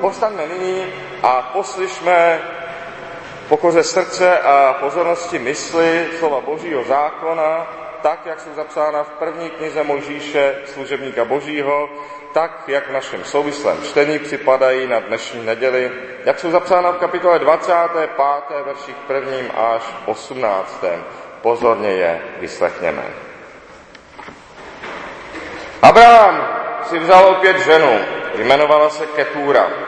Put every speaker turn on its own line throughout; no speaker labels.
Postaňme nyní a poslyšme pokoře srdce a pozornosti mysli slova Božího zákona, tak, jak jsou zapsána v první knize Možíše, služebníka Božího, tak, jak v našem souvislém čtení připadají na dnešní neděli, jak jsou zapsána v kapitole 25. verších prvním až 18. Pozorně je vyslechněme. Abraham si vzal opět ženu, jmenovala se Ketúra.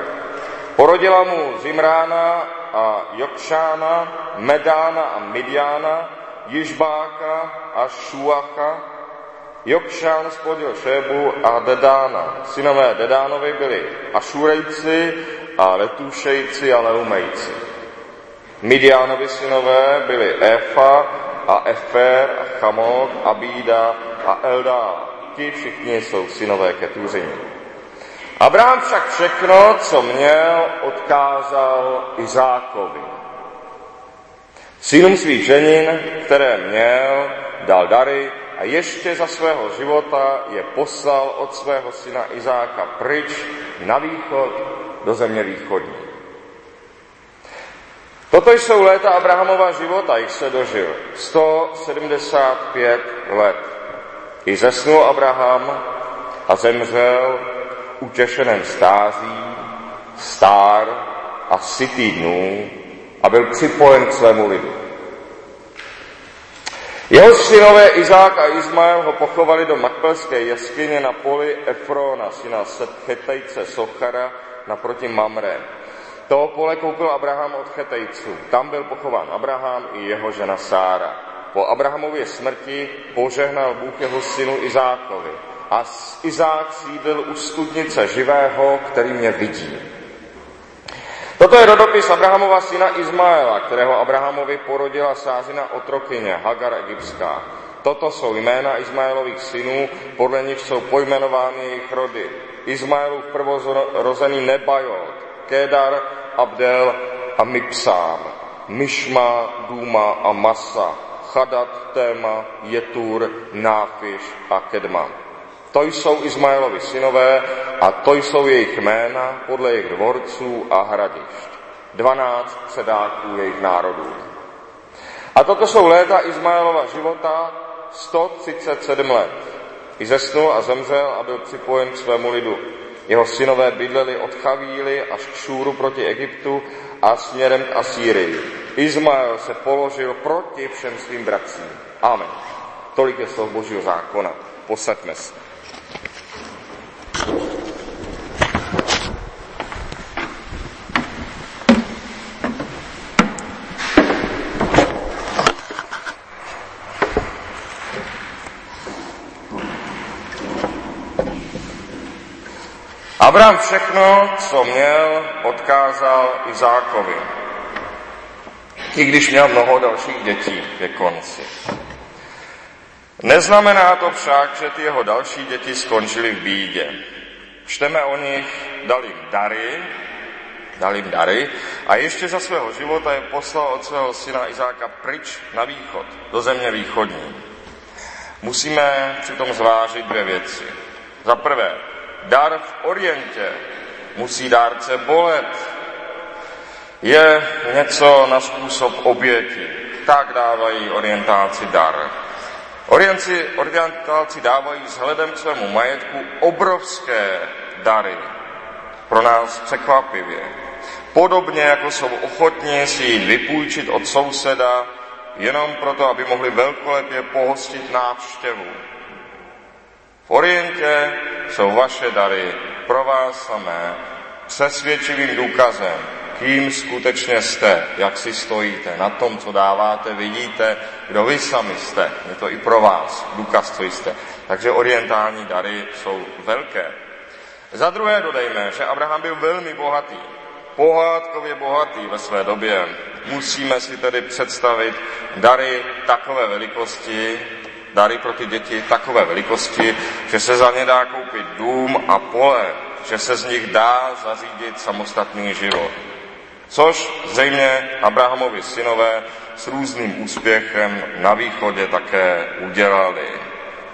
Porodila mu Zimrána a Jokšána, Medána a Midiána, Jižbáka a Šuacha. Jokšán splodil Šébu a Dedána. Synové Dedánovi byli Ašurejci a Letušejci a Leumejci. Midiánovi synové byli Efa a Efer a Chamok, Abída a Eldá. Ti všichni jsou synové Ketuřini. Abraham však všechno, co měl, odkázal Izákovi. Synům svých ženin, které měl, dal dary a ještě za svého života je poslal od svého syna Izáka pryč na východ do země východní. Toto jsou léta Abrahamova života, jich se dožil 175 let. I zesnul Abraham a zemřel utěšeném stází, stár a sytý dnů a byl připojen k svému lidu. Jeho synové Izák a Izmael ho pochovali do Makpelské jeskyně na poli Efrona, syna Chetejce Sochara, naproti Mamre. Toho pole koupil Abraham od Chetejců. Tam byl pochován Abraham i jeho žena Sára. Po Abrahamově smrti požehnal Bůh jeho synu Izákovi. A Izák sídl u studnice živého, který mě vidí. Toto je rodopis Abrahamova syna Izmaela, kterého Abrahamovi porodila sázina otrokyně Hagar egyptská. Toto jsou jména Izmaelových synů, podle nich jsou pojmenovány jejich rody. Izmaelův prvorozený Nebajot, Kedar, Abdel a Mipsám, Mishma, Duma a Masa, Chadat, Téma, Jetur, Náfiš a Kedma. To jsou Izmaelovi synové a to jsou jejich jména podle jejich dvorců a hradišť. Dvanáct předáků jejich národů. A toto jsou léta Izmaelova života 137 let. I zesnul a zemřel a byl připojen k svému lidu. Jeho synové bydleli od Chavíly až k Šúru proti Egyptu a směrem k Asýrii. Izmael se položil proti všem svým bratřím. Amen. Tolik je slov Božího zákona. Posaďme se. Abraham všechno, co měl, odkázal Izákovi. I když měl mnoho dalších dětí ke konci. Neznamená to však, že ty jeho další děti skončily v bídě. Čteme o nich, dal jim dary, dal jim dary a ještě za svého života je poslal od svého syna Izáka pryč na východ, do země východní. Musíme přitom zvážit dvě věci. Za prvé, dar v orientě musí dárce bolet. Je něco na způsob oběti. Tak dávají orientáci dar. Orienci, orientálci dávají vzhledem k svému majetku obrovské dary. Pro nás překvapivě. Podobně jako jsou ochotní si jít vypůjčit od souseda, jenom proto, aby mohli velkolepě pohostit návštěvu. V Orientě jsou vaše dary pro vás samé přesvědčivým důkazem, kým skutečně jste, jak si stojíte, na tom, co dáváte, vidíte, kdo vy sami jste. Je to i pro vás důkaz, co jste. Takže orientální dary jsou velké. Za druhé dodejme, že Abraham byl velmi bohatý. Pohádkově bohatý ve své době. Musíme si tedy představit dary takové velikosti, dary pro ty děti takové velikosti, že se za ně dá koupit dům a pole, že se z nich dá zařídit samostatný život. Což zřejmě Abrahamovi synové s různým úspěchem na východě také udělali.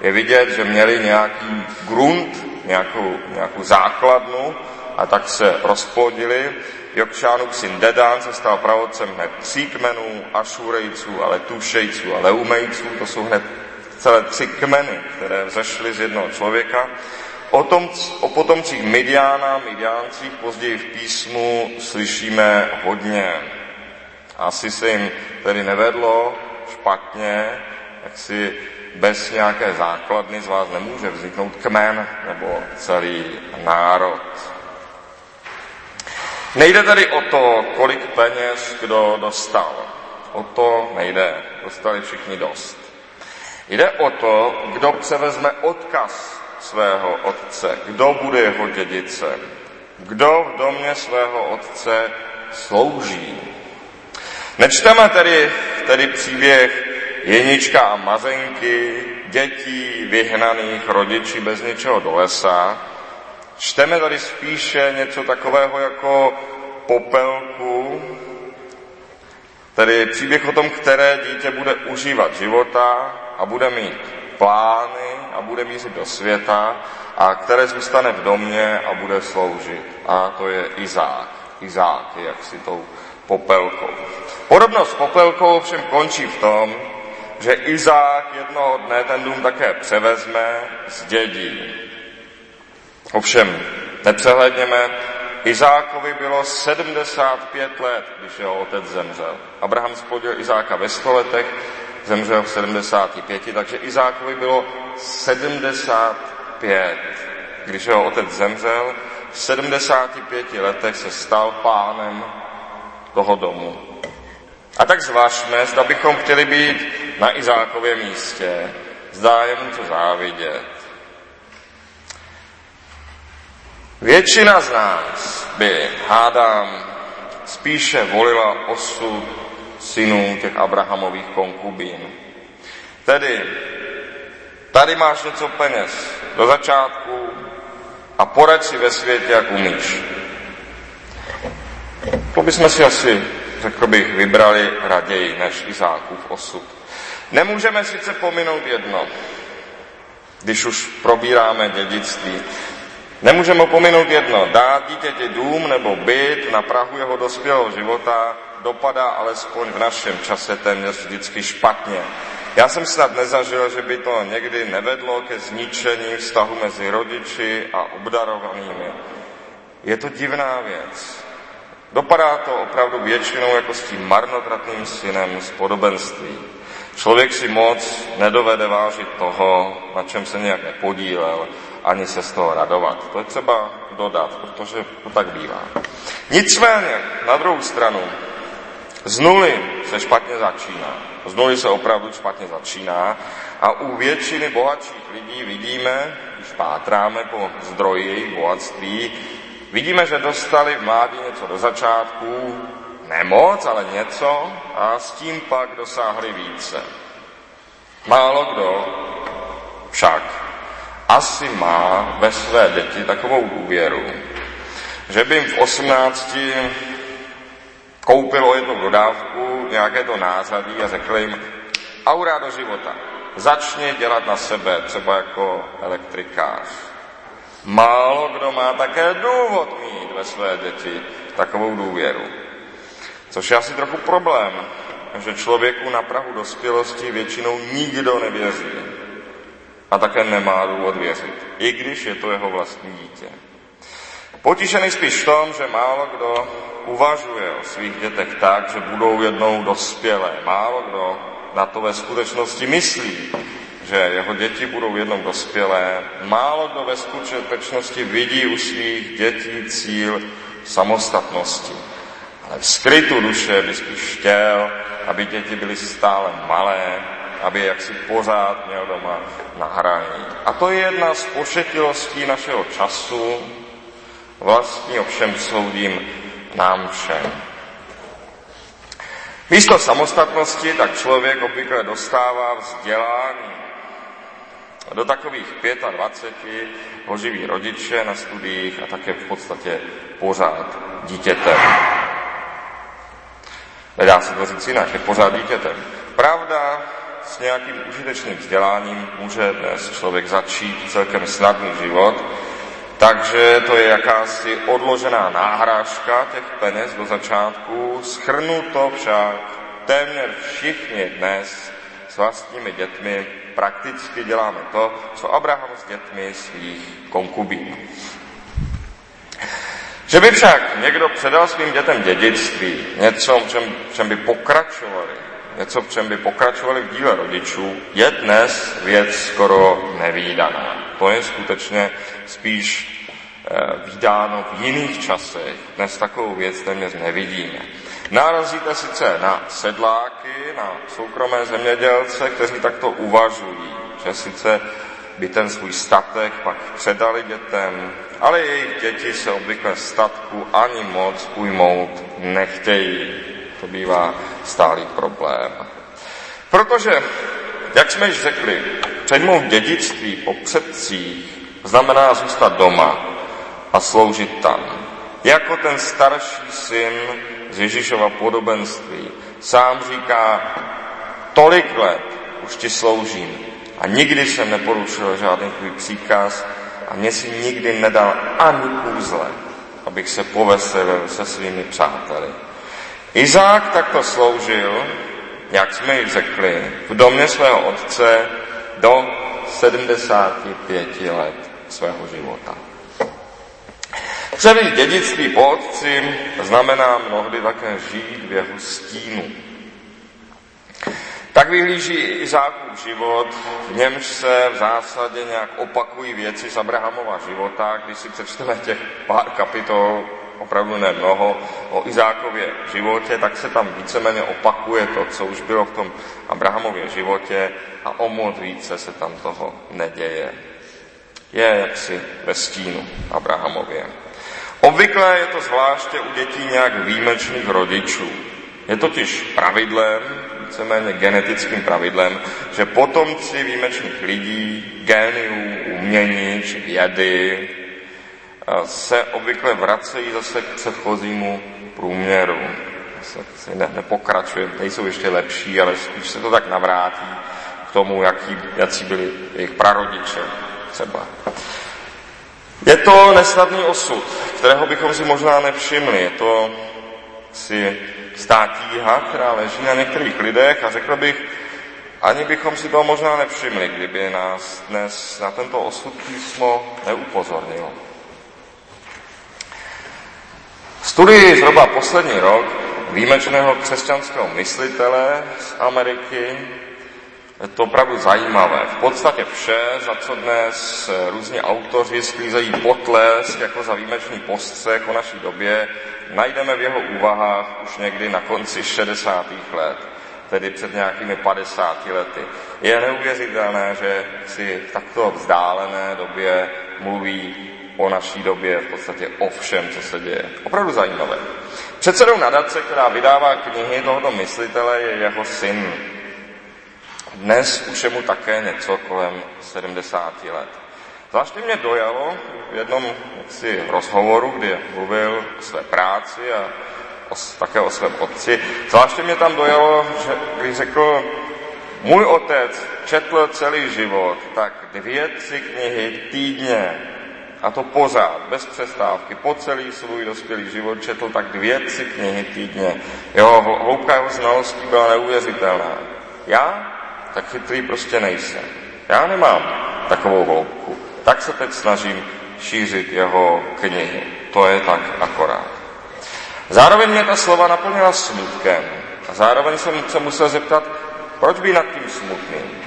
Je vidět, že měli nějaký grunt, nějakou, nějakou základnu a tak se rozplodili. Jokšánův syn Dedán se stal pravodcem hned tří kmenů, Ašurejců a Letušejců a Leumejců. To jsou hned celé tři kmeny, které vzešly z jednoho člověka. O, tom, o potomcích Midiána, Midiáncích později v písmu slyšíme hodně. Asi se jim tedy nevedlo špatně, jak si bez nějaké základny z vás nemůže vzniknout kmen nebo celý národ. Nejde tady o to, kolik peněz kdo dostal. O to nejde. Dostali všichni dost. Jde o to, kdo převezme odkaz svého otce, kdo bude jeho dědicem, kdo v domě svého otce slouží. Nečteme tedy, tedy příběh Jenička a Mazenky, dětí vyhnaných rodiči bez něčeho do lesa. Čteme tady spíše něco takového jako popelku, tedy příběh o tom, které dítě bude užívat života a bude mít plány a bude mířit do světa a které zůstane v domě a bude sloužit. A to je Izák. Izák je jaksi tou popelkou. Podobnost s popelkou všem končí v tom, že Izák jednoho dne ten dům také převezme, zdědí. Ovšem, nepřehledněme, Izákovi bylo 75 let, když jeho otec zemřel. Abraham splodil Izáka ve 100 letech, zemřel v 75, takže Izákovi bylo 75, když jeho otec zemřel. V 75 letech se stal pánem toho domu. A tak zvažme, zda bychom chtěli být na Izákově místě, zdá je mu to závidět. Většina z nás by, hádám, spíše volila osud synů těch Abrahamových konkubín. Tedy, tady máš něco peněz do začátku a poraď si ve světě, jak umíš. To bychom si asi, řekl bych, vybrali raději než Izákův osud. Nemůžeme sice pominout jedno, když už probíráme dědictví. Nemůžeme pominout jedno, dát dítěti dům nebo byt na Prahu jeho dospělého života dopadá alespoň v našem čase téměř vždycky špatně. Já jsem snad nezažil, že by to někdy nevedlo ke zničení vztahu mezi rodiči a obdarovanými. Je to divná věc. Dopadá to opravdu většinou jako s tím marnotratným synem z podobenství. Člověk si moc nedovede vážit toho, na čem se nějak nepodílel, ani se z toho radovat. To je třeba dodat, protože to tak bývá. Nicméně, na druhou stranu, z nuly se špatně začíná. Z nuly se opravdu špatně začíná a u většiny bohatších lidí vidíme, když pátráme po zdroji jejich bohatství, vidíme, že dostali v mládí něco do začátku, nemoc, ale něco a s tím pak dosáhli více. Málo kdo však asi má ve své děti takovou důvěru, že by jim v 18 koupil o jednu dodávku nějaké to nářadí a řekl jim, aura do života, začni dělat na sebe, třeba jako elektrikář. Málo kdo má také důvod mít ve své děti takovou důvěru. Což je asi trochu problém, že člověku na Prahu dospělosti většinou nikdo nevěří. A také nemá důvod věřit, i když je to jeho vlastní dítě. Potíšený spíš v tom, že málo kdo uvažuje o svých dětech tak, že budou jednou dospělé. Málo kdo na to ve skutečnosti myslí, že jeho děti budou jednou dospělé. Málo kdo ve skutečnosti vidí u svých dětí cíl samostatnosti. Ale v skrytu duše by spíš chtěl, aby děti byly stále malé, aby jaksi pořád měl doma nahraný. A to je jedna z pošetilostí našeho času, vlastní ovšem soudím nám všem. Místo samostatnosti tak člověk obvykle dostává vzdělání. Do takových 25 ho živí rodiče na studiích a také v podstatě pořád dítětem. Nedá se to říct jinak, je pořád dítětem. Pravda, s nějakým užitečným vzděláním může dnes člověk začít celkem snadný život, Takže to je jakási odložená náhrážka těch peněz do začátku. Schrnuto však téměř všichni dnes s vlastními dětmi prakticky děláme to, co Abraham s dětmi svých konkubín. Že by však někdo předal svým dětem dědictví, něco, v čem, v čem by pokračovali, něco, v čem by pokračovali v díle rodičů, je dnes věc skoro nevýdaná. To je skutečně spíš eh, vydáno v jiných časech. Dnes takovou věc téměř nevidíme. Narazíte sice na sedláky, na soukromé zemědělce, kteří takto uvažují, že sice by ten svůj statek pak předali dětem, ale jejich děti se obvykle statku ani moc ujmout nechtějí. To bývá stálý problém. Protože, jak jsme již řekli, přejmout dědictví po předcích znamená zůstat doma a sloužit tam. Jako ten starší syn z Ježíšova podobenství sám říká, tolik let už ti sloužím a nikdy jsem neporušil žádný tvůj příkaz a mě si nikdy nedal ani kůzle, abych se poveselil se svými přáteli. Izák takto sloužil, jak jsme již řekli, v domě svého otce do 75 let svého života. Převít dědictví po otci znamená mnohdy také žít v jeho stínu. Tak vyhlíží Izákův život, v němž se v zásadě nějak opakují věci z Abrahamova života, když si přečteme těch pár kapitol, opravdu ne mnoho, o Izákově životě, tak se tam víceméně opakuje to, co už bylo v tom Abrahamově životě a o moc více se tam toho neděje. Je jaksi ve stínu Abrahamově. Obvykle je to zvláště u dětí nějak výjimečných rodičů. Je totiž pravidlem, víceméně genetickým pravidlem, že potomci výjimečných lidí, géniů, umění či vědy se obvykle vracejí zase k předchozímu průměru. Se ne, nepokračuje, nejsou ještě lepší, ale spíš se to tak navrátí k tomu, jaký, jaký byli jejich prarodiče třeba. Je to nesnadný osud, kterého bychom si možná nevšimli. Je to si státíha, která leží na některých lidech a řekl bych, ani bychom si to možná nevšimli, kdyby nás dnes na tento osud písmo neupozornilo. Studii zhruba poslední rok výjimečného křesťanského myslitele z Ameriky je to opravdu zajímavé. V podstatě vše, za co dnes různí autoři sklízejí potlesk jako za výjimečný postřeh o naší době, najdeme v jeho úvahách už někdy na konci 60. let, tedy před nějakými 50 lety. Je neuvěřitelné, že si v takto vzdálené době mluví o naší době, v podstatě o všem, co se děje. Opravdu zajímavé. Předsedou nadace, která vydává knihy tohoto myslitele, je jeho syn. Dnes už je mu také něco kolem 70 let. Zvláště mě dojalo v jednom jaksi, rozhovoru, kdy mluvil o své práci a o, také o svém otci. Zvláště mě tam dojalo, že když řekl, můj otec četl celý život, tak dvě, tři knihy týdně a to pořád, bez přestávky, po celý svůj dospělý život četl tak dvě, tři knihy týdně. Jeho hloubka jeho znalostí byla neuvěřitelná. Já tak chytrý prostě nejsem. Já nemám takovou hloubku. Tak se teď snažím šířit jeho knihy. To je tak akorát. Zároveň mě ta slova naplnila smutkem. A zároveň jsem se musel zeptat, proč by nad tím smutným?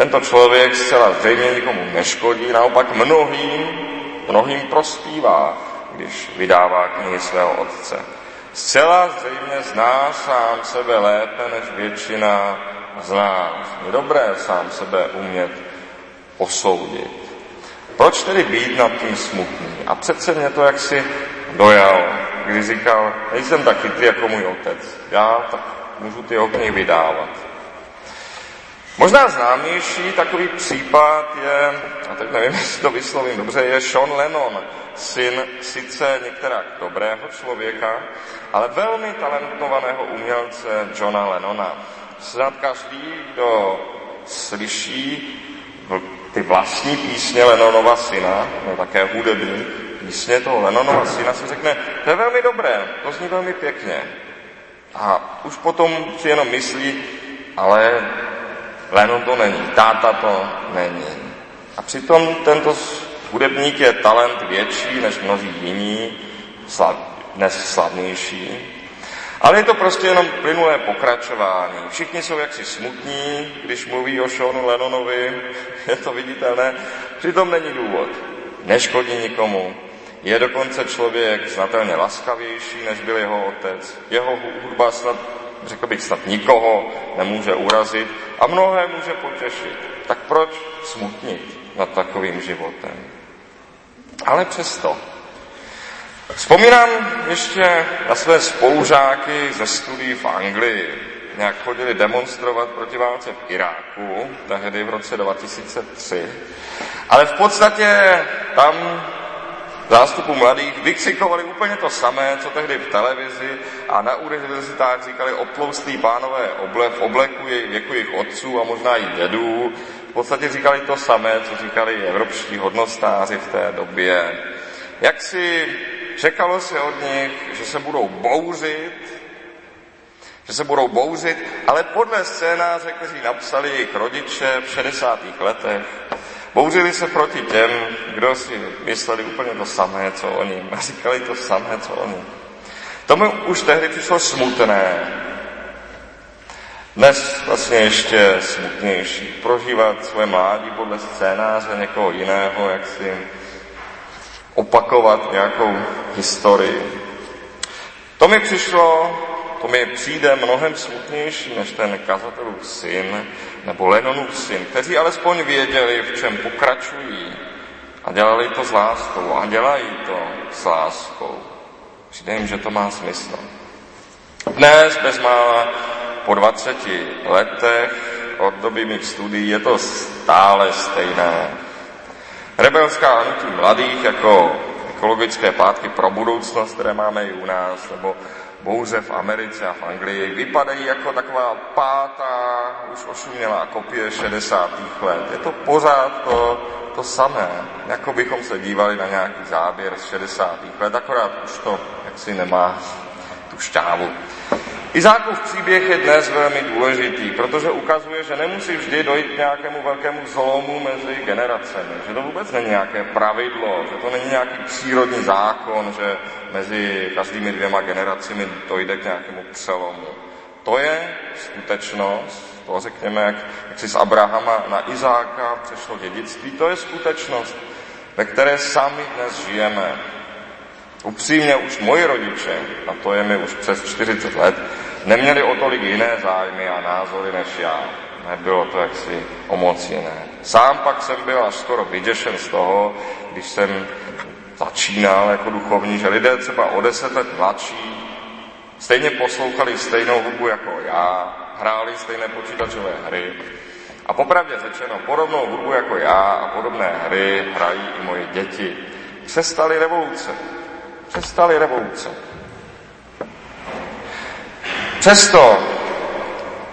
Tento člověk zcela zřejmě nikomu neškodí, naopak mnohým, mnohým prospívá, když vydává knihy svého otce. Zcela zřejmě zná sám sebe lépe než většina z nás. Je dobré sám sebe umět posoudit. Proč tedy být nad tím smutný? A přece mě to jaksi dojal, když říkal, nejsem tak chytrý jako můj otec. Já tak můžu ty knihy vydávat. Možná známější takový případ je, a teď nevím, jestli to vyslovím dobře, je Sean Lennon, syn sice některá dobrého člověka, ale velmi talentovaného umělce Johna Lennona. Snad každý, kdo slyší ty vlastní písně Lenonova syna, no také hudební písně toho Lenonova syna, si řekne, to je velmi dobré, to zní velmi pěkně. A už potom si jenom myslí, ale Lenon to není, táta to není. A přitom tento hudebník je talent větší než mnozí jiní, dnes slavnější. Ale je to prostě jenom plynulé pokračování. Všichni jsou jaksi smutní, když mluví o Seanu Lennonovi, je to viditelné. Přitom není důvod. Neškodí nikomu. Je dokonce člověk znatelně laskavější, než byl jeho otec. Jeho hudba snad, řekl bych, snad nikoho nemůže urazit a mnohé může potěšit. Tak proč smutnit nad takovým životem? Ale přesto, Vzpomínám ještě na své spolužáky ze studií v Anglii. Nějak chodili demonstrovat proti válce v Iráku, tehdy v roce 2003. Ale v podstatě tam zástupu mladých vykřikovali úplně to samé, co tehdy v televizi a na univerzitách říkali oploustlí pánové oble, v obleku jej, věku jejich otců a možná i dědů. V podstatě říkali to samé, co říkali evropští hodnostáři v té době. Jak si Čekalo se od nich, že se budou bouřit, že se budou bouřit, ale podle scénáře, kteří napsali jejich rodiče v 60. letech, bouřili se proti těm, kdo si mysleli úplně to samé, co oni, a říkali to samé, co oni. To mi už tehdy přišlo smutné. Dnes vlastně ještě smutnější. Prožívat svoje mládí podle scénáře někoho jiného, jak si opakovat nějakou historii. To mi přišlo, to mi přijde mnohem smutnější než ten kazatelův syn nebo Lenonův syn, kteří alespoň věděli, v čem pokračují a dělali to s láskou a dělají to s láskou. Přijde jim, že to má smysl. Dnes, bezmála po 20 letech od doby mých studií, je to stále stejné. Rebelská hnutí mladých jako ekologické pátky pro budoucnost, které máme i u nás, nebo bouře v Americe a v Anglii, vypadají jako taková pátá, už ošumělá kopie 60. let. Je to pořád to, to samé, jako bychom se dívali na nějaký záběr z 60. let, akorát už to jaksi nemá tu šťávu. Izákův příběh je dnes velmi důležitý, protože ukazuje, že nemusí vždy dojít k nějakému velkému zlomu mezi generacemi, že to vůbec není nějaké pravidlo, že to není nějaký přírodní zákon, že mezi každými dvěma generacemi dojde k nějakému přelomu. To je skutečnost, to řekněme, jak, jak si z Abrahama na Izáka přešlo dědictví, to je skutečnost, ve které sami dnes žijeme. Upřímně už moji rodiče, a to je mi už přes 40 let, neměli o tolik jiné zájmy a názory než já. Nebylo to jaksi o moc jiné. Sám pak jsem byl až skoro vyděšen z toho, když jsem začínal jako duchovní, že lidé třeba o deset let mladší stejně poslouchali stejnou hudbu jako já, hráli stejné počítačové hry a popravdě řečeno, podobnou hudbu jako já a podobné hry hrají i moje děti. Přestaly revoluce. Přestaly revoluce. Přesto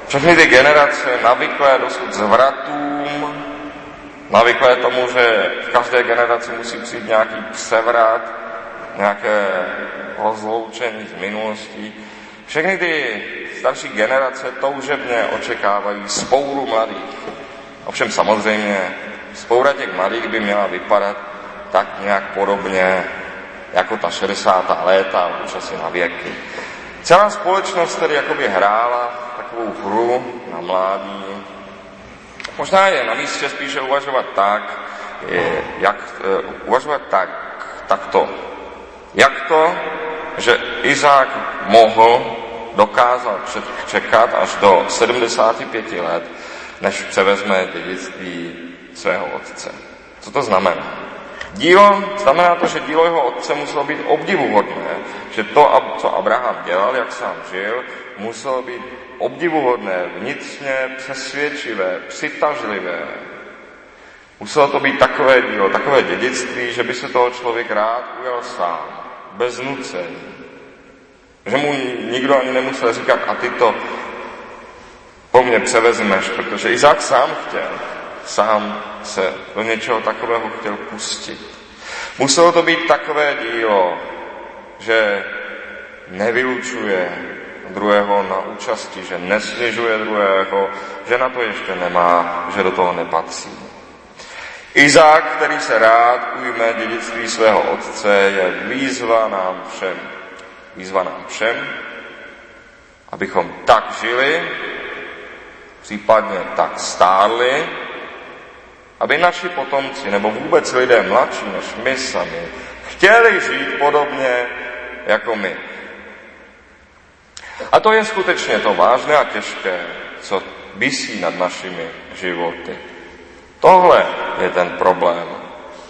všechny ty generace navyklé dosud zvratům, navyklé tomu, že v každé generaci musí přijít nějaký převrat, nějaké rozloučení z minulostí. Všechny ty starší generace toužebně očekávají spouru mladých. Ovšem samozřejmě spoura těch mladých by měla vypadat tak nějak podobně jako ta 60. léta, už asi na věky. Celá společnost tedy jakoby hrála takovou hru na mládí. Možná je na místě spíše uvažovat tak, jak uh, uvažovat tak, takto. Jak to, že Izák mohl, dokázal čekat až do 75 let, než převezme dědictví svého otce. Co to znamená? Dílo, znamená to, že dílo jeho otce muselo být obdivuhodné, že to, co Abraham dělal, jak sám žil, muselo být obdivuhodné, vnitřně přesvědčivé, přitažlivé. Muselo to být takové dílo, takové dědictví, že by se toho člověk rád ujal sám, bez nucení. Že mu nikdo ani nemusel říkat, a ty to po mně převezmeš, protože Izák sám chtěl. sám se do něčeho takového chtěl pustit. Muselo to být takové dílo, že nevylučuje druhého na účasti, že nesnižuje druhého, že na to ještě nemá, že do toho nepatří. Izák, který se rád ujme dědictví svého otce, je výzva nám všem. Výzva nám všem, abychom tak žili, případně tak stárli, aby naši potomci, nebo vůbec lidé mladší než my sami, chtěli žít podobně jako my. A to je skutečně to vážné a těžké, co vysí nad našimi životy. Tohle je ten problém.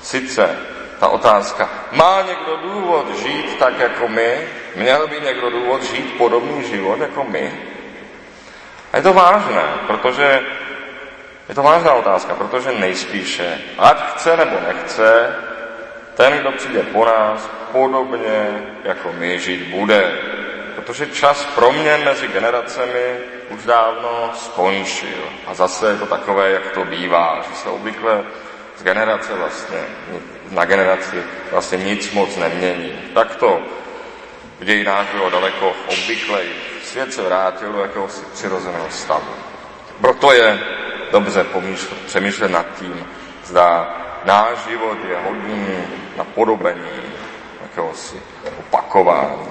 Sice ta otázka, má někdo důvod žít tak jako my? Měl by někdo důvod žít podobný život jako my? A je to vážné, protože je to vážná otázka, protože nejspíše, ať chce nebo nechce, ten, kdo přijde po nás, podobně jako my žít bude. Protože čas proměn mezi generacemi už dávno skončil. A zase je to takové, jak to bývá, že se obvykle z generace vlastně, na generaci vlastně nic moc nemění. Tak to v dějinách bylo daleko obvykleji. Svět se vrátil do jakéhosi přirozeného stavu. Proto je dobře pomýšlet, přemýšlet nad tím, zda náš život je hodný na podobení jakéhosi opakování.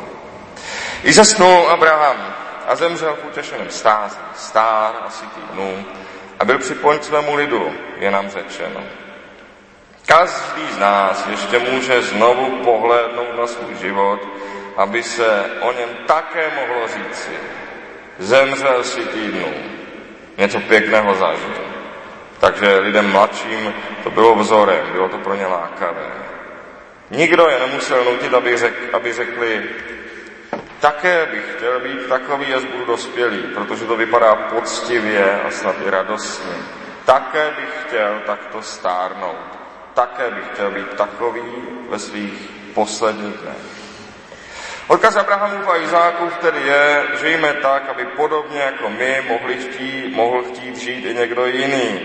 I zesnul Abraham a zemřel v utěšeném stáří, stár asi týdnů a byl připojen svému lidu, je nám řečeno. Každý z nás ještě může znovu pohlédnout na svůj život, aby se o něm také mohlo říci. Zemřel si týdnu, něco pěkného zažil. Takže lidem mladším to bylo vzorem, bylo to pro ně lákavé. Nikdo je nemusel nutit, aby, řek, aby řekli, také bych chtěl být takový, až budu dospělý, protože to vypadá poctivě a snad i radostně. Také bych chtěl takto stárnout. Také bych chtěl být takový ve svých posledních dnech. Odkaz Abrahamův a Izákův tedy je, žijme tak, aby podobně jako my mohli chtít, mohl chtít žít i někdo jiný.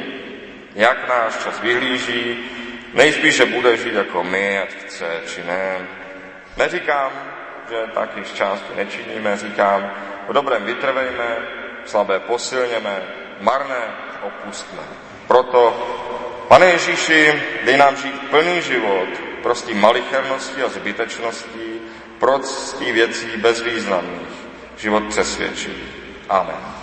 Jak náš čas vyhlíží, nejspíše bude žít jako my, ať chce či ne. Neříkám, že tak již části nečiníme, říkám, v dobrém vytrvejme, slabé posilněme, marné opustme. Proto, pane Ježíši, dej nám žít plný život prostý malichernosti a zbytečností, prostý věcí bezvýznamných, život přesvědčí. Amen.